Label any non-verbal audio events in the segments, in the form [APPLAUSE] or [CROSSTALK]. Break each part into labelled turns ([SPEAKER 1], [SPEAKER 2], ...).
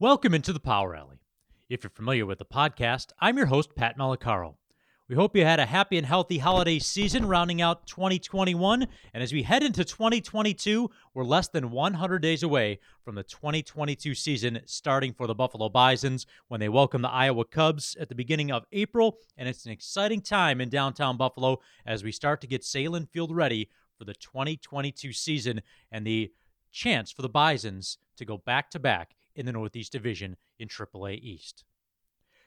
[SPEAKER 1] Welcome into the Power Alley. If you're familiar with the podcast, I'm your host, Pat Malacaro. We hope you had a happy and healthy holiday season rounding out 2021. And as we head into 2022, we're less than 100 days away from the 2022 season starting for the Buffalo Bisons when they welcome the Iowa Cubs at the beginning of April. And it's an exciting time in downtown Buffalo as we start to get Sahlen Field ready for the 2022 season and the chance for the Bisons to go back to back in the Northeast Division in AAA East.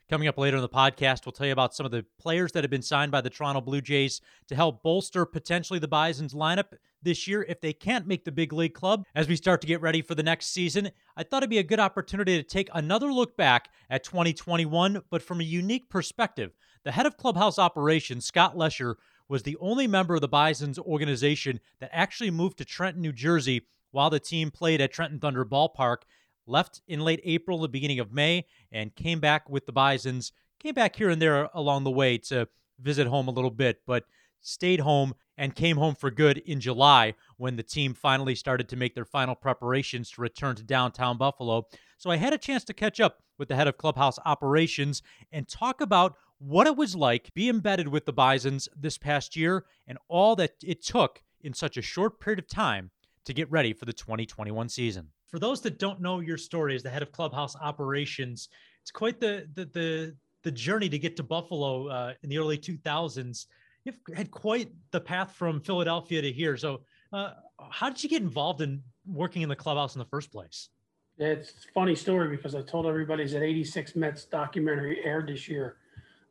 [SPEAKER 1] Coming up later in the podcast, we'll tell you about some of the players that have been signed by the Toronto Blue Jays to help bolster potentially the Bison's lineup this year if they can't make the big league club as we start to get ready for the next season. I thought it'd be a good opportunity to take another look back at 2021, but from a unique perspective. The head of clubhouse operations, Scott Lesher, was the only member of the Bison's organization that actually moved to Trenton, New Jersey while the team played at Trenton Thunder Ballpark left in late April, the beginning of May, and came back with the Bisons. Came back here and there along the way to visit home a little bit, but stayed home and came home for good in July when the team finally started to make their final preparations to return to downtown Buffalo. So I had a chance to catch up with the head of clubhouse operations and talk about what it was like be embedded with the Bisons this past year and all that it took in such a short period of time to get ready for the 2021 season for those that don't know your story as the head of clubhouse operations, it's quite the the the, the journey to get to Buffalo uh, in the early 2000s. You've had quite the path from Philadelphia to here. So, uh, how did you get involved in working in the clubhouse in the first place?
[SPEAKER 2] It's a funny story because I told everybody that 86 Mets documentary aired this year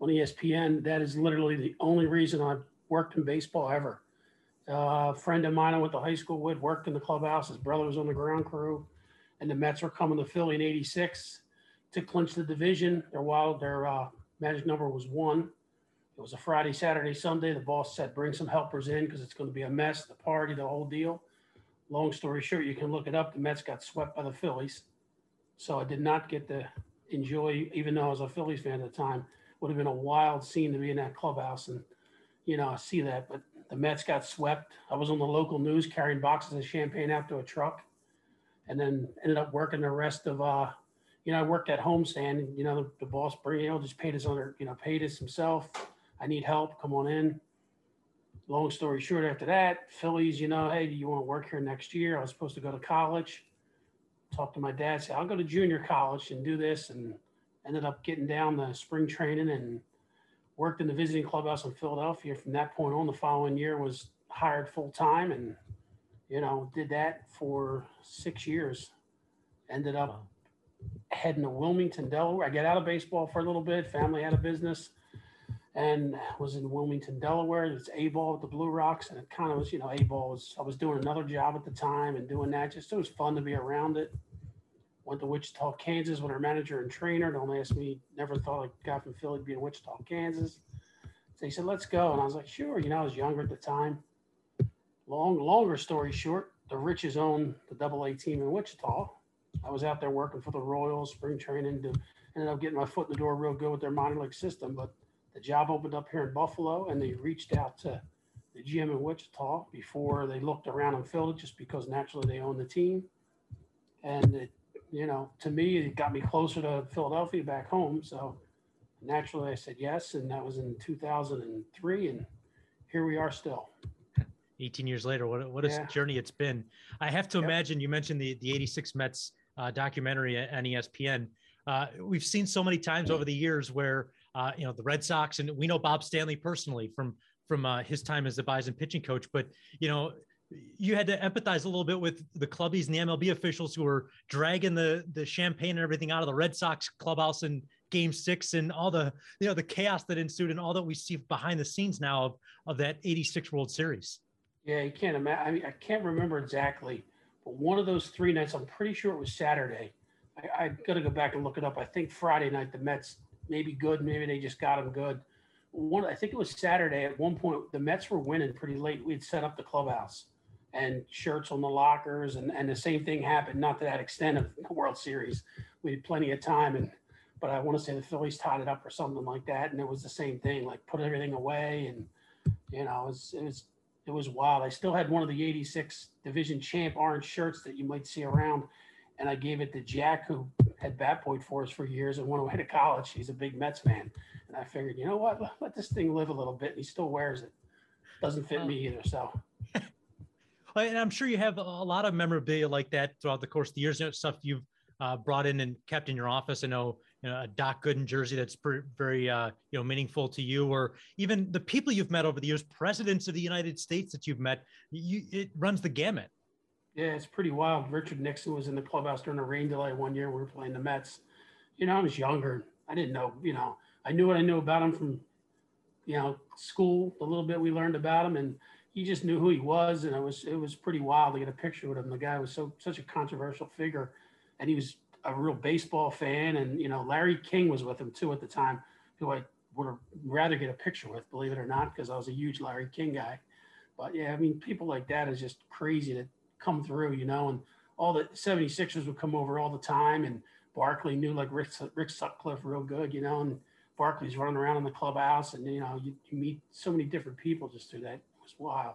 [SPEAKER 2] on ESPN. That is literally the only reason I've worked in baseball ever. Uh, a friend of mine I went to high school with worked in the clubhouse. His brother was on the ground crew, and the Mets were coming to Philly in '86 to clinch the division. Their wild, their uh, magic number was one. It was a Friday, Saturday, Sunday. The boss said, "Bring some helpers in because it's going to be a mess, the party, the whole deal." Long story short, you can look it up. The Mets got swept by the Phillies, so I did not get to enjoy, even though I was a Phillies fan at the time. Would have been a wild scene to be in that clubhouse and you know I see that, but the Mets got swept. I was on the local news carrying boxes of champagne out to a truck, and then ended up working the rest of. uh you know, I worked at homestand, and you know, the, the boss, you know, just paid us under, you know, paid us himself. I need help. Come on in. Long story short, after that, Phillies, you know, hey, do you want to work here next year? I was supposed to go to college. Talked to my dad, say, I'll go to junior college and do this, and ended up getting down the spring training and worked in the visiting clubhouse in Philadelphia. From that point on, the following year was hired full time, and you know did that for six years. Ended up wow. heading to Wilmington, Delaware. I got out of baseball for a little bit. Family had a business, and was in Wilmington, Delaware. It's A ball with the Blue Rocks, and it kind of was, you know, A ball was. I was doing another job at the time and doing that. Just it was fun to be around it went to Wichita, Kansas with our manager and trainer. Don't ask me, never thought a guy from Philly would be in Wichita, Kansas. So he said, let's go. And I was like, sure. You know, I was younger at the time. Long, longer story short, the Riches owned the double A team in Wichita. I was out there working for the Royals, spring training, to, ended up getting my foot in the door real good with their minor league system. But the job opened up here in Buffalo and they reached out to the GM in Wichita before they looked around and filled it just because naturally they own the team. And it you know, to me, it got me closer to Philadelphia back home. So naturally, I said yes, and that was in 2003, and here we are still.
[SPEAKER 1] 18 years later, what what a yeah. journey it's been. I have to yep. imagine you mentioned the the 86 Mets uh, documentary on ESPN. Uh, we've seen so many times over the years where uh, you know the Red Sox, and we know Bob Stanley personally from from uh, his time as the Bison pitching coach, but you know you had to empathize a little bit with the clubbies and the MLB officials who were dragging the the champagne and everything out of the Red Sox clubhouse in game six and all the you know the chaos that ensued and all that we see behind the scenes now of of that 86 World Series.
[SPEAKER 2] Yeah, you can't imagine. I mean, I can't remember exactly, but one of those three nights, I'm pretty sure it was Saturday. I, I got to go back and look it up. I think Friday night the Mets maybe good, maybe they just got them good. One, I think it was Saturday. At one point, the Mets were winning pretty late. We had set up the clubhouse and shirts on the lockers. And, and the same thing happened, not to that extent of the World Series. We had plenty of time. And, but I want to say the Phillies tied it up or something like that. And it was the same thing, like put everything away. And, you know, it was, it was, it was wild. I still had one of the 86 division champ orange shirts that you might see around. And I gave it to Jack, who had bat point for us for years and went away to college. He's a big Mets fan. And I figured, you know what, let this thing live a little bit. And he still wears it. Doesn't fit me either. So.
[SPEAKER 1] And I'm sure you have a lot of memorabilia like that throughout the course of the years. You know, stuff you've uh, brought in and kept in your office. I know, you know a Doc Gooden jersey that's pretty, very uh, you know meaningful to you, or even the people you've met over the years, presidents of the United States that you've met. You, it runs the gamut.
[SPEAKER 2] Yeah, it's pretty wild. Richard Nixon was in the clubhouse during a rain delay one year. We were playing the Mets. You know, I was younger. I didn't know. You know, I knew what I knew about him from, you know, school. The little bit we learned about him, and he just knew who he was, and it was it was pretty wild to get a picture with him. The guy was so such a controversial figure, and he was a real baseball fan. And you know, Larry King was with him too at the time, who I would rather get a picture with, believe it or not, because I was a huge Larry King guy. But yeah, I mean, people like that is just crazy to come through, you know, and all the 76ers would come over all the time. And Barkley knew like Rick, Rick Sutcliffe real good, you know, and Barkley's running around in the clubhouse and, you know, you, you meet so many different people just through that. Was wild.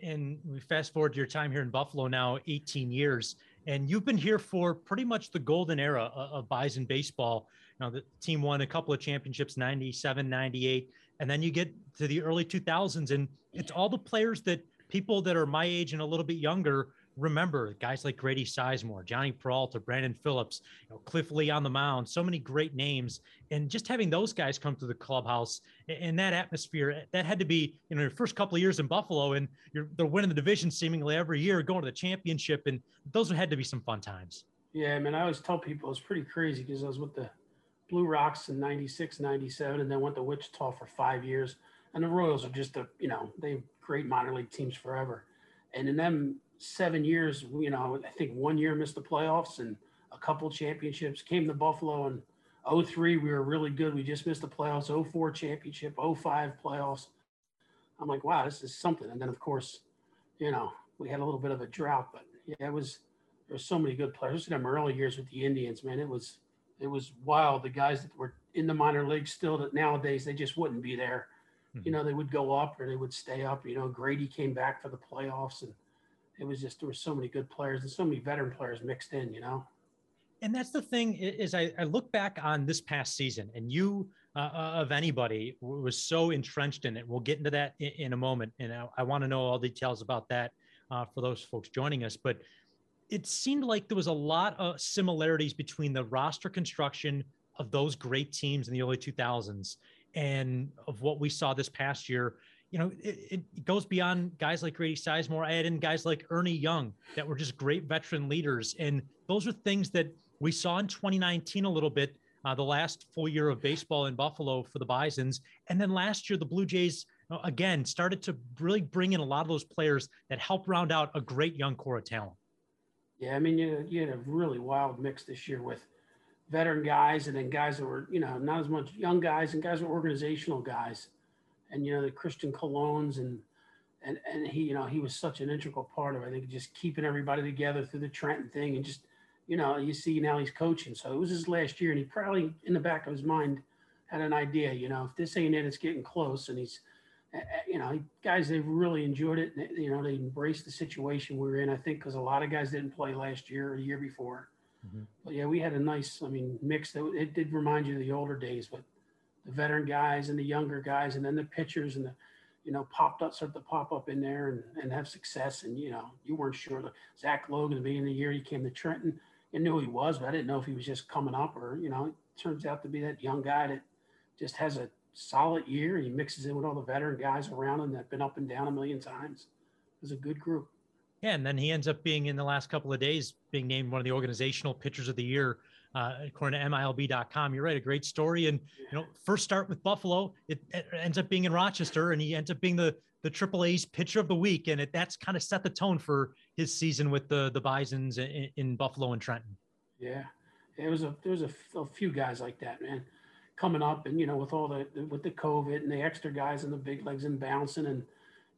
[SPEAKER 1] And we fast forward to your time here in Buffalo now, 18 years, and you've been here for pretty much the golden era of Bison baseball. Now, the team won a couple of championships, 97, 98, and then you get to the early 2000s, and it's all the players that people that are my age and a little bit younger remember guys like Grady Sizemore, Jhonny Peralta, Brandon Phillips, you know, Cliff Lee on the mound, so many great names. And just having those guys come to the clubhouse in that atmosphere, eh, that had to be, you know, your first couple of years in Buffalo and you're they're winning the division seemingly every year, going to the championship. And those had to be some fun times.
[SPEAKER 2] Yeah, I mean, I always tell people it's pretty crazy because I was with the Blue Rocks in 96, 97, and then went to Wichita for five years. And the Royals are just a, you know, they great minor league teams forever. And in them seven years, you know, I think one year missed the playoffs and a couple championships. Came to Buffalo in 03, we were really good. We just missed the playoffs. 04 championship, 05 playoffs. I'm like, wow, this is something. And then of course, you know, we had a little bit of a drought, but yeah, it was there were so many good players. In them early years with the Indians, man, it was it was wild. The guys that were in the minor leagues still that nowadays they just wouldn't be there Mm-hmm. You know, they would go up or they would stay up. You know, Grady came back for the playoffs, and it was just there were so many good players and so many veteran players mixed in. You know.
[SPEAKER 1] And that's the thing is, I, I look back on this past season, and you uh, uh of anybody was so entrenched in it. We'll get into that in, in a moment, and I, I want to know all details about that uh, for those folks joining us. But it seemed like there was a lot of similarities between the roster construction of those great teams in the early 2000s and of what we saw this past year, you know, it, it goes beyond guys like Grady Sizemore. I add in guys like Ernie Young that were just great veteran leaders. And those are things that we saw in 2019 a little bit, uh, the last full year of baseball in Buffalo for the Bisons. And then last year, the Blue Jays, again, started to really bring in a lot of those players that help round out a great young core of talent.
[SPEAKER 2] Yeah, I mean, you, you had a really wild mix this year with – veteran guys and then guys that were, you know, not as much young guys and guys were organizational guys. And, you know, the Christian Colóns and, and, and he, you know, he was such an integral part of, I think, just keeping everybody together through the Trenton thing. And just, you know, you see now he's coaching. So it was his last year. And he probably, in the back of his mind, had an idea, you know, if this ain't it, it's getting close. And he's, eh, eh, you know, guys, they've really enjoyed it. You know, they embraced the situation we are in, I think, because a lot of guys didn't play last year or the year before Mm-hmm. But yeah, we had a nice, I mean, mix that it did remind you of the older days, but the veteran guys and the younger guys, and then the pitchers and the, you know, popped up, started to pop up in there and, and have success. And, you know, you weren't sure. Zach Logue, the beginning of the year, he came to Trenton. You knew he was, but I didn't know if he was just coming up or, you know, it turns out to be that young guy that just has a solid year. He mixes in with all the veteran guys around him that have been up and down a million times. It was a good group.
[SPEAKER 1] Yeah, and then he ends up being in the last couple of days being named one of the organizational pitchers of the year, uh, according to MILB.com. You're right, a great story. And you know, first start with Buffalo, it, it, ends up being in Rochester, and he ends up being the the Triple A's pitcher of the week, and it, that's kind of set the tone for his season with the the Bison's in, in Buffalo and Trenton.
[SPEAKER 2] Yeah, it was a there was a, a, few guys like that, man, coming up, and you know, with all the with the COVID and the extra guys and the big legs and bouncing, and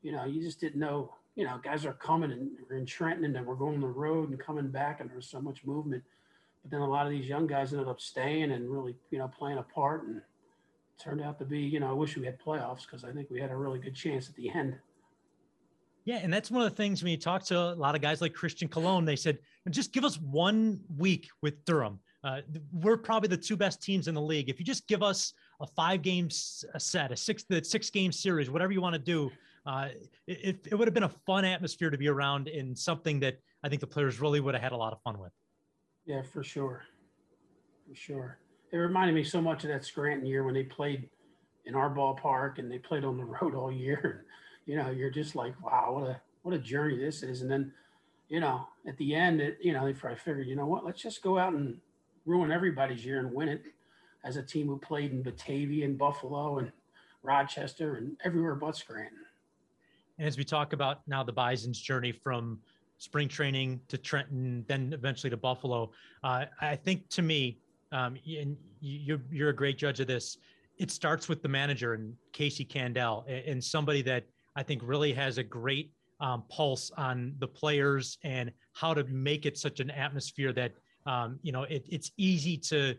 [SPEAKER 2] you know, you just didn't know you know, guys are coming and we're in Trenton and then we're going the road and coming back and there's so much movement. But then a lot of these young guys ended up staying and really, you know, playing a part and turned out to be, you know, I wish we had playoffs because I think we had a really good chance at the end.
[SPEAKER 1] Yeah, and that's one of the things when you talk to a lot of guys like Christian Colóns, they said, just give us one week with Durham. uh, we're probably the two best teams in the league. If you just give us a five game set, a six the six game series, whatever you want to do, uh, it, it would have been a fun atmosphere to be around in something that I think the players really would have had a lot of fun with.
[SPEAKER 2] Yeah, for sure, for sure. It reminded me so much of that Scranton year when they played in our ballpark and they played on the [LAUGHS] road all year. You know, you're just like, wow, what a what a journey this is. And then, you know, at the end, it, you know, they probably figured, you know what, let's just go out and ruin everybody's year and win it as a team who played in Batavia and Buffalo and Rochester and everywhere but Scranton.
[SPEAKER 1] And as we talk about now the Bison's journey from spring training to Trenton, then eventually to Buffalo, uh, I think to me, um, and you're, you're a great judge of this. It starts with the manager and Casey Candaele and somebody that I think really has a great um, pulse on the players and how to make it such an atmosphere that um, you know it, it's easy to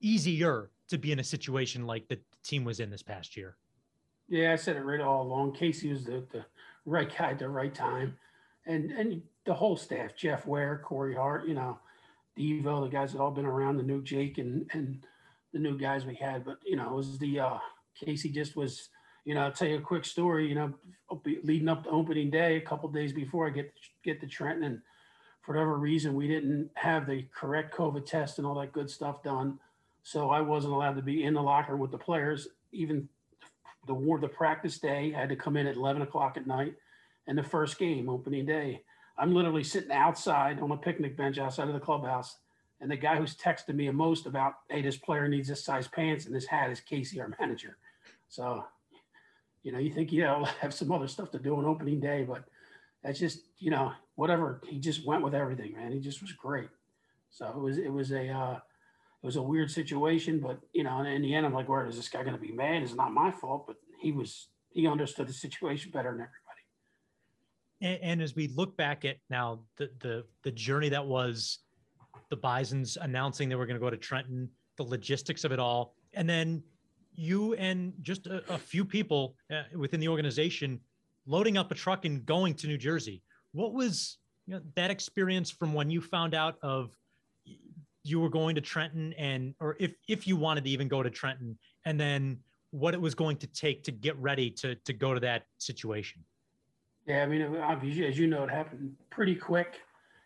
[SPEAKER 1] easier to be in a situation like the team was in this past year.
[SPEAKER 2] Yeah, I said it right all along. Casey was the, the right guy at the right time, and and the whole staff: Jeff Ware, Corey Hart, you know, Devo, the guys that all been around, the new Jake, and and the new guys we had. But you know, it was the uh, Casey just was you know, I'll tell you a quick story. You know, leading up to opening day, a couple days before I get get to Trenton, and for whatever reason, we didn't have the correct COVID test and all that good stuff done, so I wasn't allowed to be in the locker with the players. Even the war, the practice day, I had to come in at 11 o'clock at night, and the first game, opening day, I'm literally sitting outside on a picnic bench outside of the clubhouse. And the guy who's texting me the most about, hey, this player needs this size pants and this hat is Casey, our manager. So you know, you think, you know, [LAUGHS] have some other stuff to do on opening day, but that's just, you know, whatever. He just went with everything, man. He just was great. So it was, it was a, uh, it was a weird situation, but you know, in the end, I'm like, where is this guy going to be mad? It's not my fault, but he was, he understood the situation better than everybody.
[SPEAKER 1] And, and as we look back at now the, the, the journey that was the Bisons announcing they were going to go to Trenton, the logistics of it all, and then you and just a, a few people uh, within the organization loading up a truck and going to New Jersey. What was you know, that experience from when you found out of you were going to Trenton and or if if you wanted to even go to Trenton and then what it was going to take to get ready to to go to that situation?
[SPEAKER 2] Yeah, I mean, obviously, as you know, it happened pretty quick.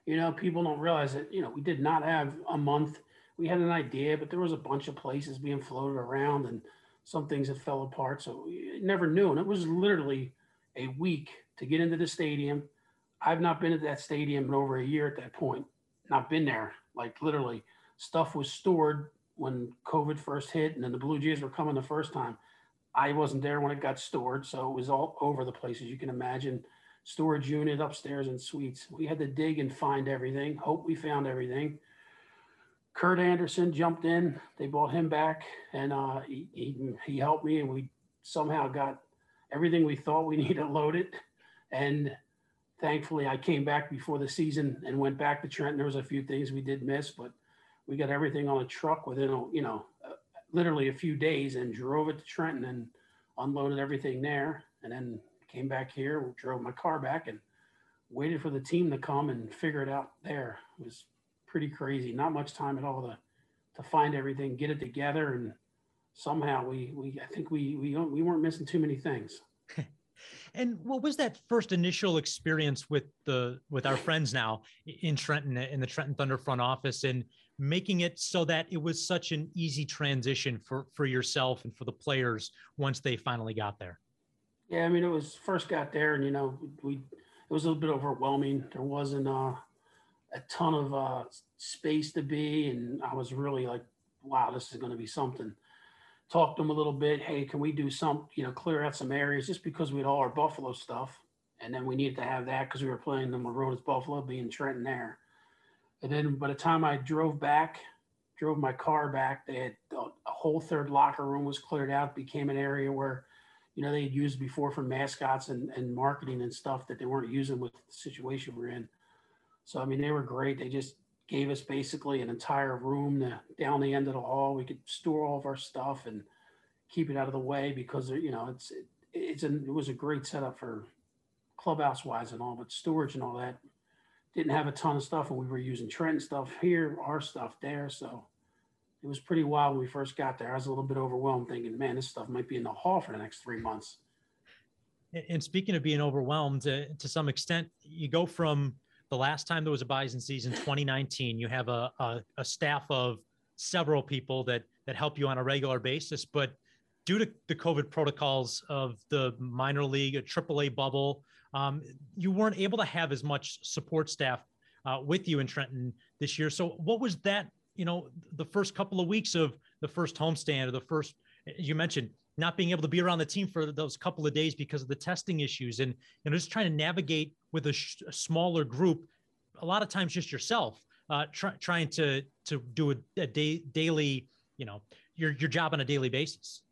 [SPEAKER 2] You know, people don't realize that. You know, we did not have a month. We had an idea, but there was a bunch of places being floated around, and some things that fell apart. So we never knew. And it was literally a week to get into the stadium. I've not been at that stadium in over a year at that point. Not been there. Like literally, stuff was stored when COVID first hit, and then the Blue Jays were coming the first time. I wasn't there when it got stored, so it was all over the place, as you can imagine. Storage unit upstairs and suites. We had to dig and find everything. Hope we found everything. Kurt Anderson jumped in. They brought him back, and uh, he, he, he helped me, and we somehow got everything we thought we [LAUGHS] needed loaded. And thankfully, I came back before the season and went back to Trenton. There was a few things we did miss, but we got everything on a truck within, a, you know, uh, literally a few days, and drove it to Trenton and unloaded everything there, and then came back here, drove my car back, and waited for the team to come and figure it out there. It was pretty crazy. Not much time at all to to find everything, get it together, and somehow we we I think we we we weren't missing too many things. [LAUGHS]
[SPEAKER 1] and what was that first initial experience with the with our friends now in Trenton in the Trenton Thunder front office and making it so that it was such an easy transition for for yourself and for the players once they finally got there?
[SPEAKER 2] Yeah, I mean it was first got there and you know we it was a little bit overwhelming. There wasn't uh a ton of uh, space to be, and I was really like, wow, this is going to be something. Talked to them a little bit. Hey, can we do some, you know, clear out some areas just because we had all our Buffalo stuff, and then we needed to have that because we were playing the Maroons Buffalo, being Trenton there. And then by the time I drove back, drove my car back, they had a, a whole third locker room was cleared out, became an area where you know they had used before for mascots and, and marketing and stuff that they weren't using with the situation we're in. So I mean, they were great. They just gave us basically an entire room to, down the end of the hall. We could store all of our stuff and keep it out of the way because you know it's it, it's an, it was a great setup for clubhouse wise and all, but storage and all that didn't have a ton of stuff, and we were using Trenton stuff here, our stuff there. So it was pretty wild when we first got there. I was a little bit overwhelmed, thinking, "Man, this stuff might be in the hall for the next three months."
[SPEAKER 1] And speaking of being overwhelmed, uh, to some extent, you go from the last time there was a Bison season, [LAUGHS] 2019. You have a, a, a staff of several people that that help you on a regular basis, but due to the COVID protocols of the minor league, a AAA bubble, um, you weren't able to have as much support staff uh, with you in Trenton this year. So, what was that? You know, the first couple of weeks of the first homestand or the first, you mentioned not being able to be around the team for those couple of days because of the testing issues and you know just trying to navigate with a, sh- a smaller group a lot of times just yourself uh, try, trying to to do a, a day, daily you know your your job on a daily basis.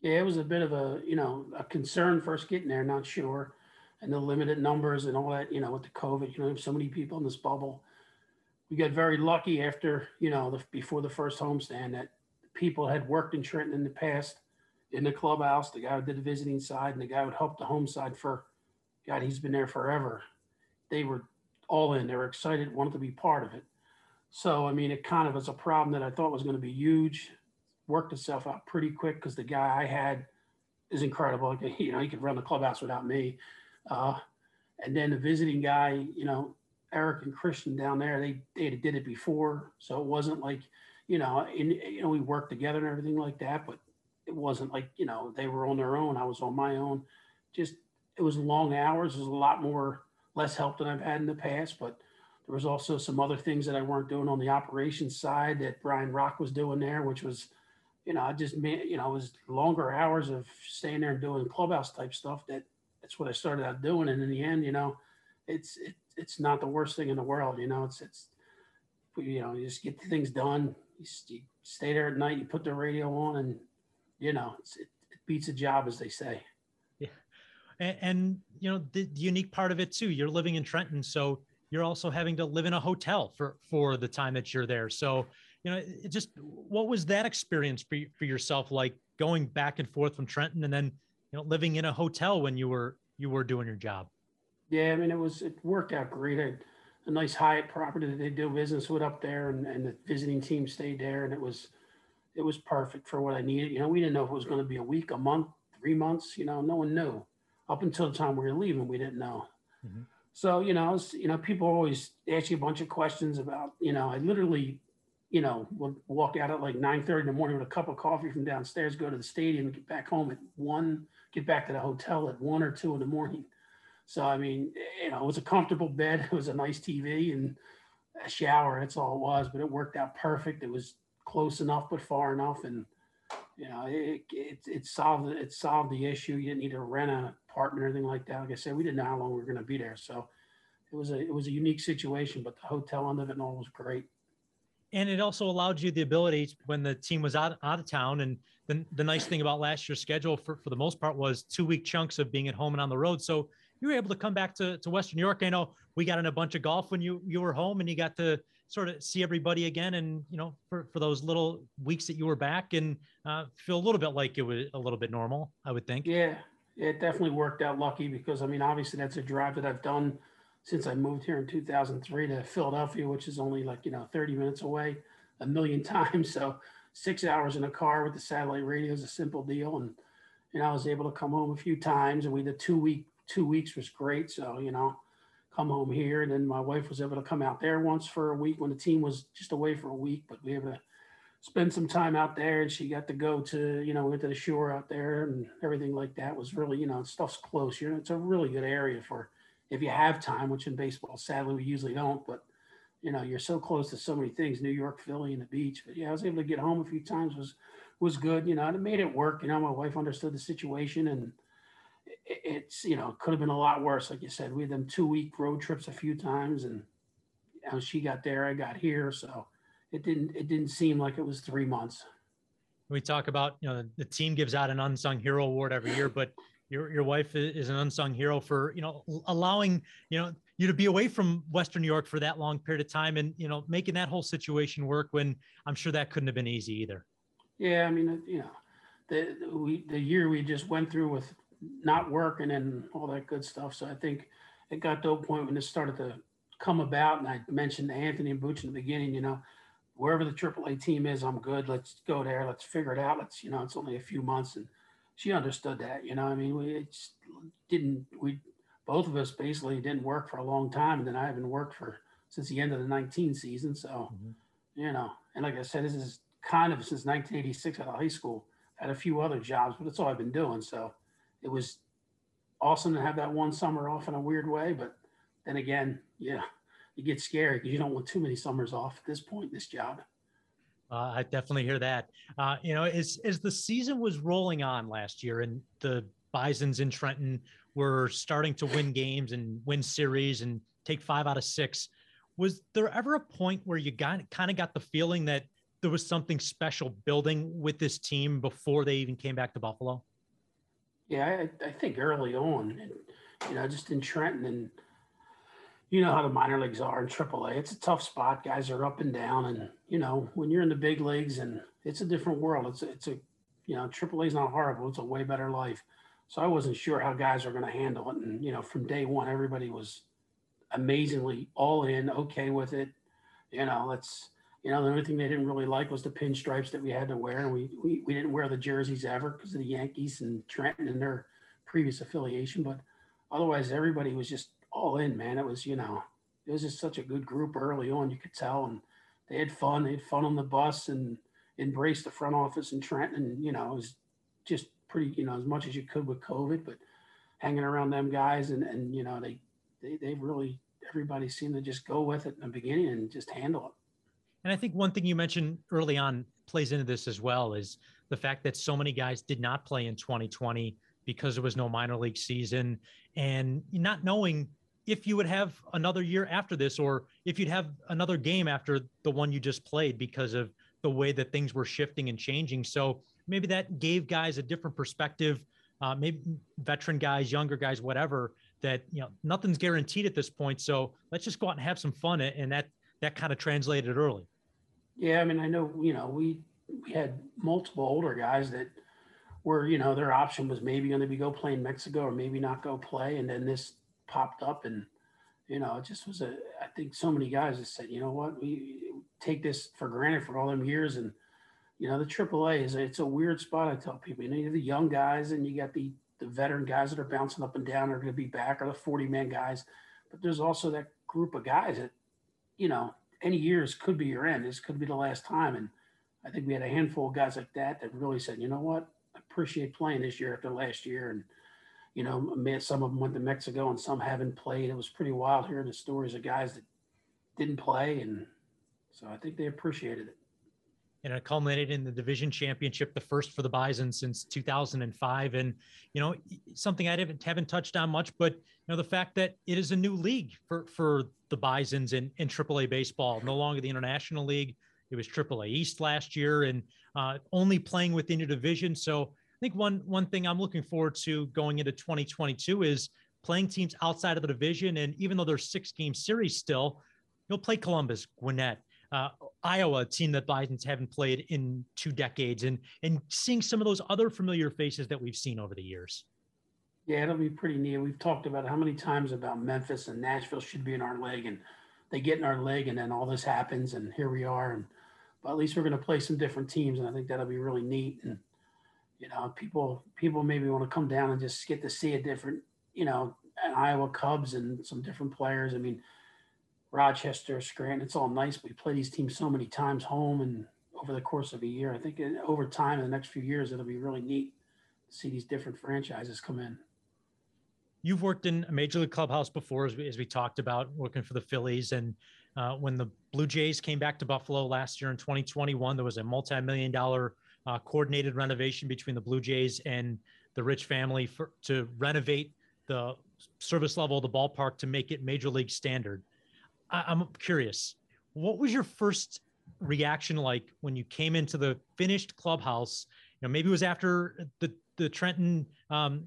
[SPEAKER 2] Yeah it was a bit of a you know a concern first getting there not sure. And the limited numbers and all that you know with the covid you know so many people in this bubble. We got very lucky after you know the, before the first homestand that people had worked in trenton in the past in the clubhouse, the guy who did the visiting side and the guy who helped the home side for God, he's been there forever. They were all in. They were excited, wanted to be part of it. So, I mean, it kind of was a problem that I thought was going to be huge. Worked itself out pretty quick because the guy I had is incredible. You know, he could run the clubhouse without me. Uh, and then the visiting guy, you know, Eric and Christian down there, they they did it before, so it wasn't like, you know, in, you know, we worked together and everything like that. But it wasn't like you know they were on their own i was on my own. Just it was long hours it was a lot more less help than i've had in the past but there was also some other things that i weren't doing on the operations side that brian rock was doing there which was you know i just you know it was longer hours of staying there and doing clubhouse type stuff that that's what i started out doing and in the end you know it's it, it's not the worst thing in the world you know it's it's you know you just get things done you, you stay there at night you put the radio on and you know, it, it beats a job, as they say.
[SPEAKER 1] Yeah. And, and you know, the, the, unique part of it too, you're living in Trenton. So you're also having to live in a hotel for, for the time that you're there. So, you know, it just, what was that experience for, for yourself? Like going back and forth from Trenton and then, you know, living in a hotel when you were, you were doing your job.
[SPEAKER 2] Yeah. I mean, it was, it worked out great. I, a nice Hyatt property that they do business with up there and, and the visiting team stayed there and it was, it was perfect for what I needed. You know, we didn't know if it was going to be a week, a month, three months. You know, no one knew. Up until the time we were leaving, we didn't know. Mm-hmm. So you know, was, you know, people always ask you a bunch of questions about. You know, I literally, you know, would walk out at like nine thirty in the morning with a cup of coffee from downstairs, go to the stadium, get back home at one, get back to the hotel at one or two in the morning. So I mean, you know, it was a comfortable bed, [LAUGHS] it was a nice TV and a shower. That's all it was, but it worked out perfect. It was close enough but far enough, and you know it it, it solved it solved the issue. You didn't need to rent an apartment or anything like that. Like I said, we didn't know how long we were going to be there, so it was a it was a unique situation. But the hotel end of it and all was great.
[SPEAKER 1] And it also allowed you the ability when the team was out out of town. And the the nice thing about last year's schedule, for for the most part, was two week chunks of being at home and on the road. So you were able to come back to, to Western New York. I know we got in a bunch of golf when you you were home and you got to sort of see everybody again and you know for, for those little weeks that you were back and uh, feel a little bit like it was a little bit normal i would think.
[SPEAKER 2] Yeah. It definitely worked out lucky because i mean obviously that's a drive that i've done since i moved here in 2003 to philadelphia which is only like you know 30 minutes away a million [LAUGHS] times. So six hours in a car with the satellite radio is a simple deal. And and i was able to come home a few times and we did two week two weeks was great. So you know come home here. And then my wife was able to come out there once for a week when the team was just away for a week, but we were able to spend some time out there and she got to go to, you know, went to the shore out there and everything like that was really, you know, stuff's close. You know, it's a really good area for if you have time, which in baseball, sadly, we usually don't, but you know, you're so close to so many things, New York, Philly, and the beach. But yeah, I was able to get home a few times was was good. You know, and it made it work. You know, my wife understood the situation and it's you know could have been a lot worse. Like you said, we had them two week road trips a few times, and you know, she got there, I got here, so it didn't it didn't seem like it was three months.
[SPEAKER 1] We talk about you know the team gives out an unsung hero award every year, but your your wife is an unsung hero for you know allowing you know you to be away from Western New York for that long period of time, and you know making that whole situation work when I'm sure that couldn't have been easy either.
[SPEAKER 2] Yeah, I mean you know the we the year we just went through with not working and all that good stuff. So I think it got to a point when it started to come about. And I mentioned Anthony and Booch in the beginning, you know, wherever the AAA team is, I'm good. Let's go there. Let's figure it out. Let's, you know, it's only a few months. And she understood that, you know, I mean, we just didn't, we, both of us basically didn't work for a long time. And then I haven't worked for since the end of the 19 season. So, mm-hmm. you know, and like I said, this is kind of since 1986 out of high school. Had a few other jobs, but that's all I've been doing. So it was awesome to have that one summer off in a weird way. But then again, yeah, it gets scary because you don't want too many summers off at this point in this job.
[SPEAKER 1] Uh, I definitely hear that. Uh, you know, as as the season was rolling on last year, and the Bison's in Trenton were starting to win games and win series and take five out of six. Was there ever a point where you got kind of got the feeling that there was something special building with this team before they even came back to Buffalo?
[SPEAKER 2] Yeah, I, I think early on, you know, just in Trenton and you know how the minor leagues are in AAA. It's a tough spot. Guys are up and down, and you know when you're in the big leagues, and it's a different world. It's a, it's a you know AAA is not horrible. It's a way better life. So I wasn't sure how guys are going to handle it, and you know from day one, everybody was amazingly all in, okay with it. You know, let's you know the only thing they didn't really like was the pinstripes that we had to wear, and we we, we didn't wear the jerseys ever because of the Yankees and Trenton and their previous affiliation, but otherwise everybody was just all in, man. It was, you know, it was just such a good group early on. You could tell, and they had fun. They had fun on the bus and embraced the front office in Trenton. And you know, it was just pretty, you know, as much as you could with COVID, but hanging around them guys and and you know, they they they really everybody seemed to just go with it in the beginning and just handle it.
[SPEAKER 1] And I think one thing you mentioned early on plays into this as well is the fact that so many guys did not play in 2020 because there was no minor league season and not knowing if you would have another year after this or if you'd have another game after the one you just played because of the way that things were shifting and changing. So maybe that gave guys a different perspective. Uh, maybe veteran guys, younger guys, whatever. That you know nothing's guaranteed at this point. So let's just go out and have some fun, and that that kind of translated early.
[SPEAKER 2] Yeah, I mean, I know you know we we had multiple older guys that were you know their option was maybe going to be go play in Mexico or maybe not go play, and then this popped up and you know it just was a i think so many guys have said you know what we take this for granted for all them years and you know the aaa is it's a weird spot i tell people you know you have the young guys and you got the the veteran guys that are bouncing up and down are going to be back or the 40 man guys but there's also that group of guys that you know any years could be your end. This could be the last time. And i think we had a handful of guys like that that really said you know what? I appreciate playing this year after last year. And you know, some of them went to Mexico and some haven't played. It was pretty wild hearing the stories of guys that didn't play, and so I think they appreciated it.
[SPEAKER 1] And it culminated in the division championship, the first for the Bison since 2005. And you know, something I haven't haven't touched on much, but you know, the fact that it is a new league for for the Bison's in in AAA baseball, no longer the International League. It was AAA East last year, and uh, only playing within your division. So I think one one thing I'm looking forward to going into 2022 is playing teams outside of the division. And even though there's six game series still, you'll play Columbus, Gwinnett, uh, Iowa, team that Bison's haven't played in two decades, and and seeing some of those other familiar faces that we've seen over the years.
[SPEAKER 2] Yeah, it'll be pretty neat. We've talked about how many times about Memphis and Nashville should be in our leg, and they get in our leg, and then all this happens, and here we are. And but at least we're going to play some different teams, and I think that'll be really neat. And you know, people people maybe want to come down and just get to see a different, you know, an Iowa Cubs and some different players. I mean, Rochester, Scranton, it's all nice. We play these teams so many times home and over the course of a year. I think over time in the next few years, it'll be really neat to see these different franchises come in.
[SPEAKER 1] You've worked in a major league clubhouse before, as we, as we talked about, working for the Phillies. And uh, when the Blue Jays came back to Buffalo last year in 2021, there was a multi-million dollar uh, coordinated renovation between the Blue Jays and the Rich family for, to renovate the service level of the ballpark to make it major league standard. I, I'm curious, what was your first reaction like when you came into the finished clubhouse? You know, maybe it was after the the Trenton um,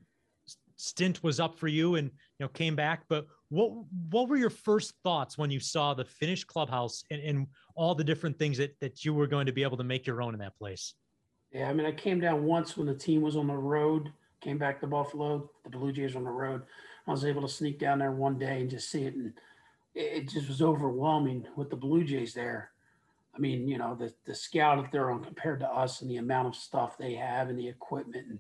[SPEAKER 1] stint was up for you and you know came back, but what what were your first thoughts when you saw the finished clubhouse and, and all the different things that that you were going to be able to make your own in that place?
[SPEAKER 2] Yeah, I mean, I came down once when the team was on the road, came back to Buffalo, the Blue Jays on the road. I was able to sneak down there one day and just see it. And it just was overwhelming with the Blue Jays there. I mean, you know, the the scout they're on compared to us and the amount of stuff they have and the equipment and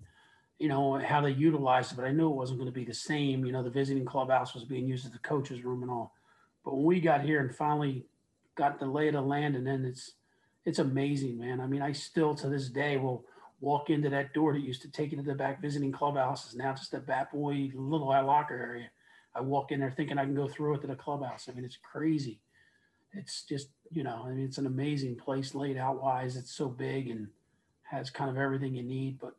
[SPEAKER 2] you know how they utilize it. But I knew it wasn't going to be the same. You know, the visiting clubhouse was being used as the coach's room and all. But when we got here and finally got the lay of the land, and then it's it's amazing, man. I mean, I still to this day will walk into that door that used to take you to the back visiting clubhouse is Now just a bat boy little locker area. I walk in there thinking I can go through it to the clubhouse. I mean, it's crazy. It's just, you know, I mean, it's an amazing place laid out wise. It's so big and has kind of everything you need, but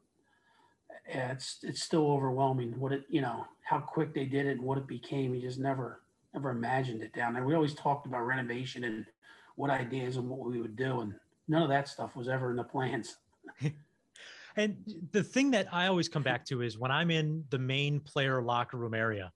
[SPEAKER 2] yeah, it's it's still overwhelming what it, you know, how quick they did it and what it became. You just never never imagined it down there. We always talked about renovation and what ideas and what we would do, and none of that stuff was ever in the plans. [LAUGHS]
[SPEAKER 1] and the thing that I always come back to is when I'm in the main player locker room area,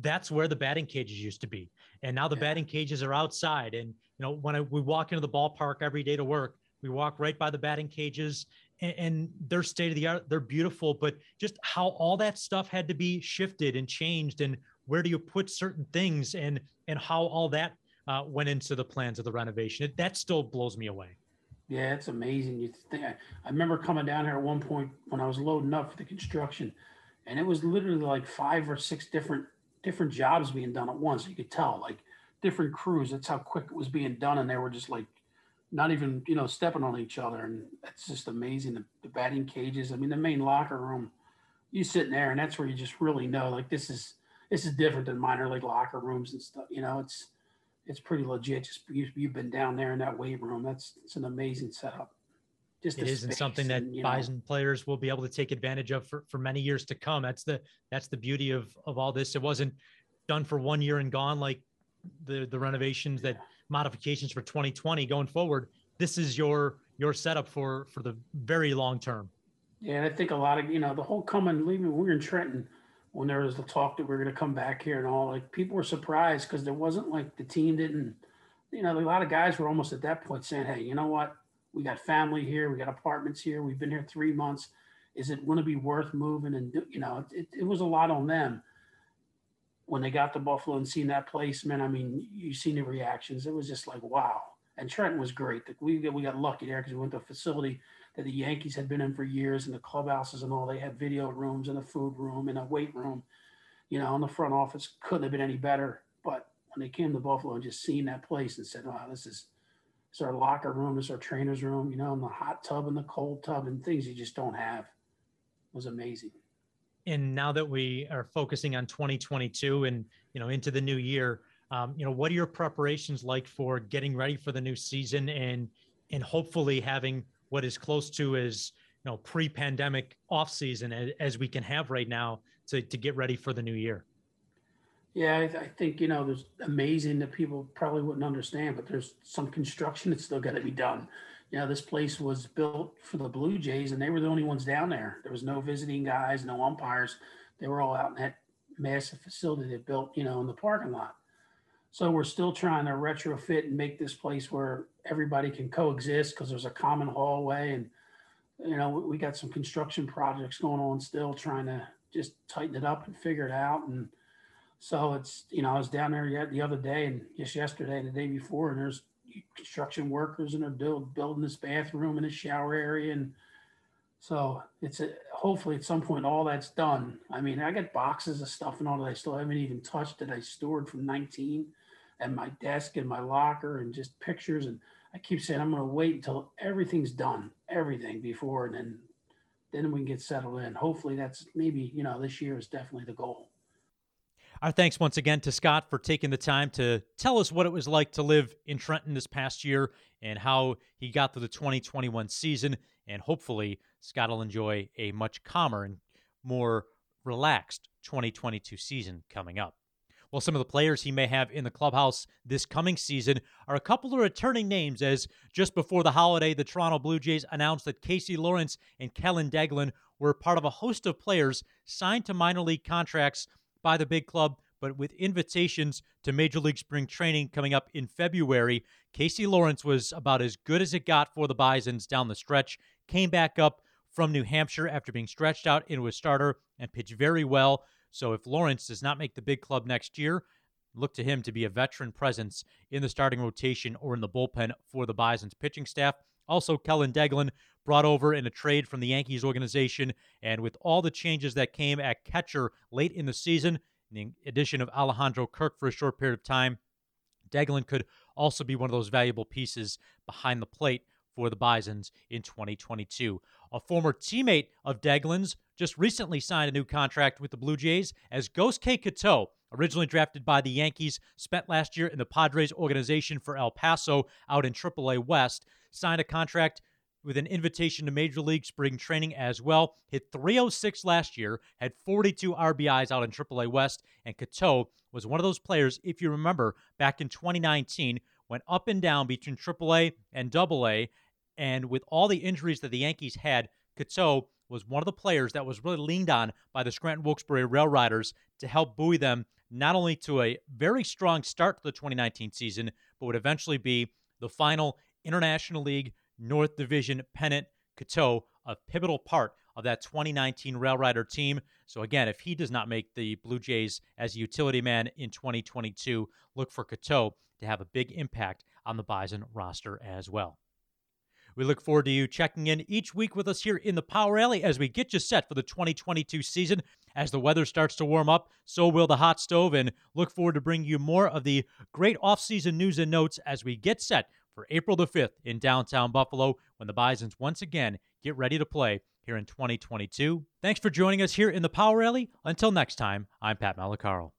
[SPEAKER 1] that's where the batting cages used to be. And now the yeah. batting cages are outside. And, you know, when I, we walk into the ballpark every day to work, we walk right by the batting cages and, and they're state of the art. They're beautiful, but just how all that stuff had to be shifted and changed and where do you put certain things and, and how all that uh, went into the plans of the renovation. It, that still blows me away.
[SPEAKER 2] Yeah, it's amazing. You think I, I remember coming down here at one point when I was loading up for the construction, and it was literally like five or six different different jobs being done at once. You could tell, like different crews. That's how quick it was being done, and they were just like not even you know stepping on each other, and it's just amazing. The, the batting cages. I mean, the main locker room. You sit in there, and that's where you just really know, like this is this is different than minor league locker rooms and stuff. You know, it's it's pretty legit. Just you, have been down there in that weight room. That's it's an amazing setup.
[SPEAKER 1] Just it isn't something that and, Bison know. players will be able to take advantage of for, for many years to come. That's the that's the beauty of of all this. It wasn't done for one year and gone like the the renovations that modifications for 2020 going forward. This is your your setup for for the very long term.
[SPEAKER 2] Yeah, and I think a lot of you know the whole coming leaving. We were in Trenton when there was the talk that we are going to come back here and all. Like people were surprised because there wasn't like the team didn't. You know, a lot of guys were almost at that point saying, "Hey, you know what? We got family here. We got apartments here. We've been here three months. Is it going to be worth moving?" And do, you know, it, it was a lot on them when they got to Buffalo and seen that place. Man, I mean, you seen the reactions. It was just like, wow. And Trenton was great. We got, we got lucky there because we went to a facility that the Yankees had been in for years, and the clubhouses and all. They had video rooms and a food room and a weight room. You know, and the front office couldn't have been any better. But when they came to Buffalo and just seen that place and said, "Wow, this is is our locker room, is our trainer's room," you know, and the hot tub and the cold tub and things you just don't have, it was amazing.
[SPEAKER 1] And now that we are focusing on 2022 and you know into the new year, um, you know, what are your preparations like for getting ready for the new season and and hopefully having what is close to as you know pre-pandemic off season as, as we can have right now to, to get ready for the new year
[SPEAKER 2] yeah I, th- I, think you know there's amazing that people probably wouldn't understand but there's some construction that's still got to be done. You know this place was built for the blue jays and they were the only ones down there. There was no visiting guys no umpires. They were all out in that massive facility they built you know in the parking lot. So we're still trying to retrofit and make this place where everybody can coexist because there's a common hallway and you know we got some construction projects going on still trying to just tighten it up and figure it out and so it's you know I was down there yet the other day and just yesterday and the day before and there's construction workers and they're build, building this bathroom and a shower area and so it's a, hopefully at some point all that's done. I mean, I got boxes of stuff and all that I still haven't even touched that I stored from 19 and my desk and my locker and just pictures. And I keep saying I'm going to wait until everything's done, everything before, and then then we can get settled in. Hopefully, that's maybe you know this year is definitely the goal.
[SPEAKER 1] Our thanks once again to Scott for taking the time to tell us what it was like to live in Trenton this past year and how he got through the 2021 season. And hopefully, Scott will enjoy a much calmer and more relaxed 2022 season coming up. Well, some of the players he may have in the clubhouse this coming season are a couple of returning names, as just before the holiday, the Toronto Blue Jays announced that Casey Lawrence and Kellin Deglan were part of a host of players signed to minor league contracts by the big club, but with invitations to Major League Spring Training coming up in February. Casey Lawrence was about as good as it got for the Bisons down the stretch, came back up from New Hampshire after being stretched out into a starter and pitched very well. So if Lawrence does not make the big club next year, Look to him to be a veteran presence in the starting rotation or in the bullpen for the Bison's pitching staff. Also, Kellin Deglan brought over in a trade from the Yankees organization, and with all the changes that came at catcher late in the season, the addition of Alejandro Kirk for a short period of time, Deglan could also be one of those valuable pieces behind the plate for the Bisons in 2022. A former teammate of Deglan's just recently signed a new contract with the Blue Jays as Gosuke Katoh, originally drafted by the Yankees, spent last year in the Padres organization for El Paso out in AAA West, signed a contract with an invitation to Major League Spring Training as well. Hit 306 last year, had 42 RBIs out in AAA West, and Katoh was one of those players, if you remember, back in 2019, went up and down between AAA and AA, and with all the injuries that the Yankees had, Katoh was one of the players that was really leaned on by the Scranton Wilkes-Barre Rail Riders to help buoy them not only to a very strong start to the 2019 season, but would eventually be the final International League North Division pennant. Katoh, a pivotal part of that 2019 Rail Rider team. So, again, if he does not make the Blue Jays as a utility man in 2022, look for Katoh to have a big impact on the Bison roster as well. We look forward to you checking in each week with us here in the Power Alley as we get you set for the 2022 season. As the weather starts to warm up, so will the hot stove, and look forward to bringing you more of the great off-season news and notes as we get set for April the 5th in downtown Buffalo when the Bisons once again get ready to play here in 2022. Thanks for joining us here in the Power Alley. Until next time, I'm Pat Malacaro.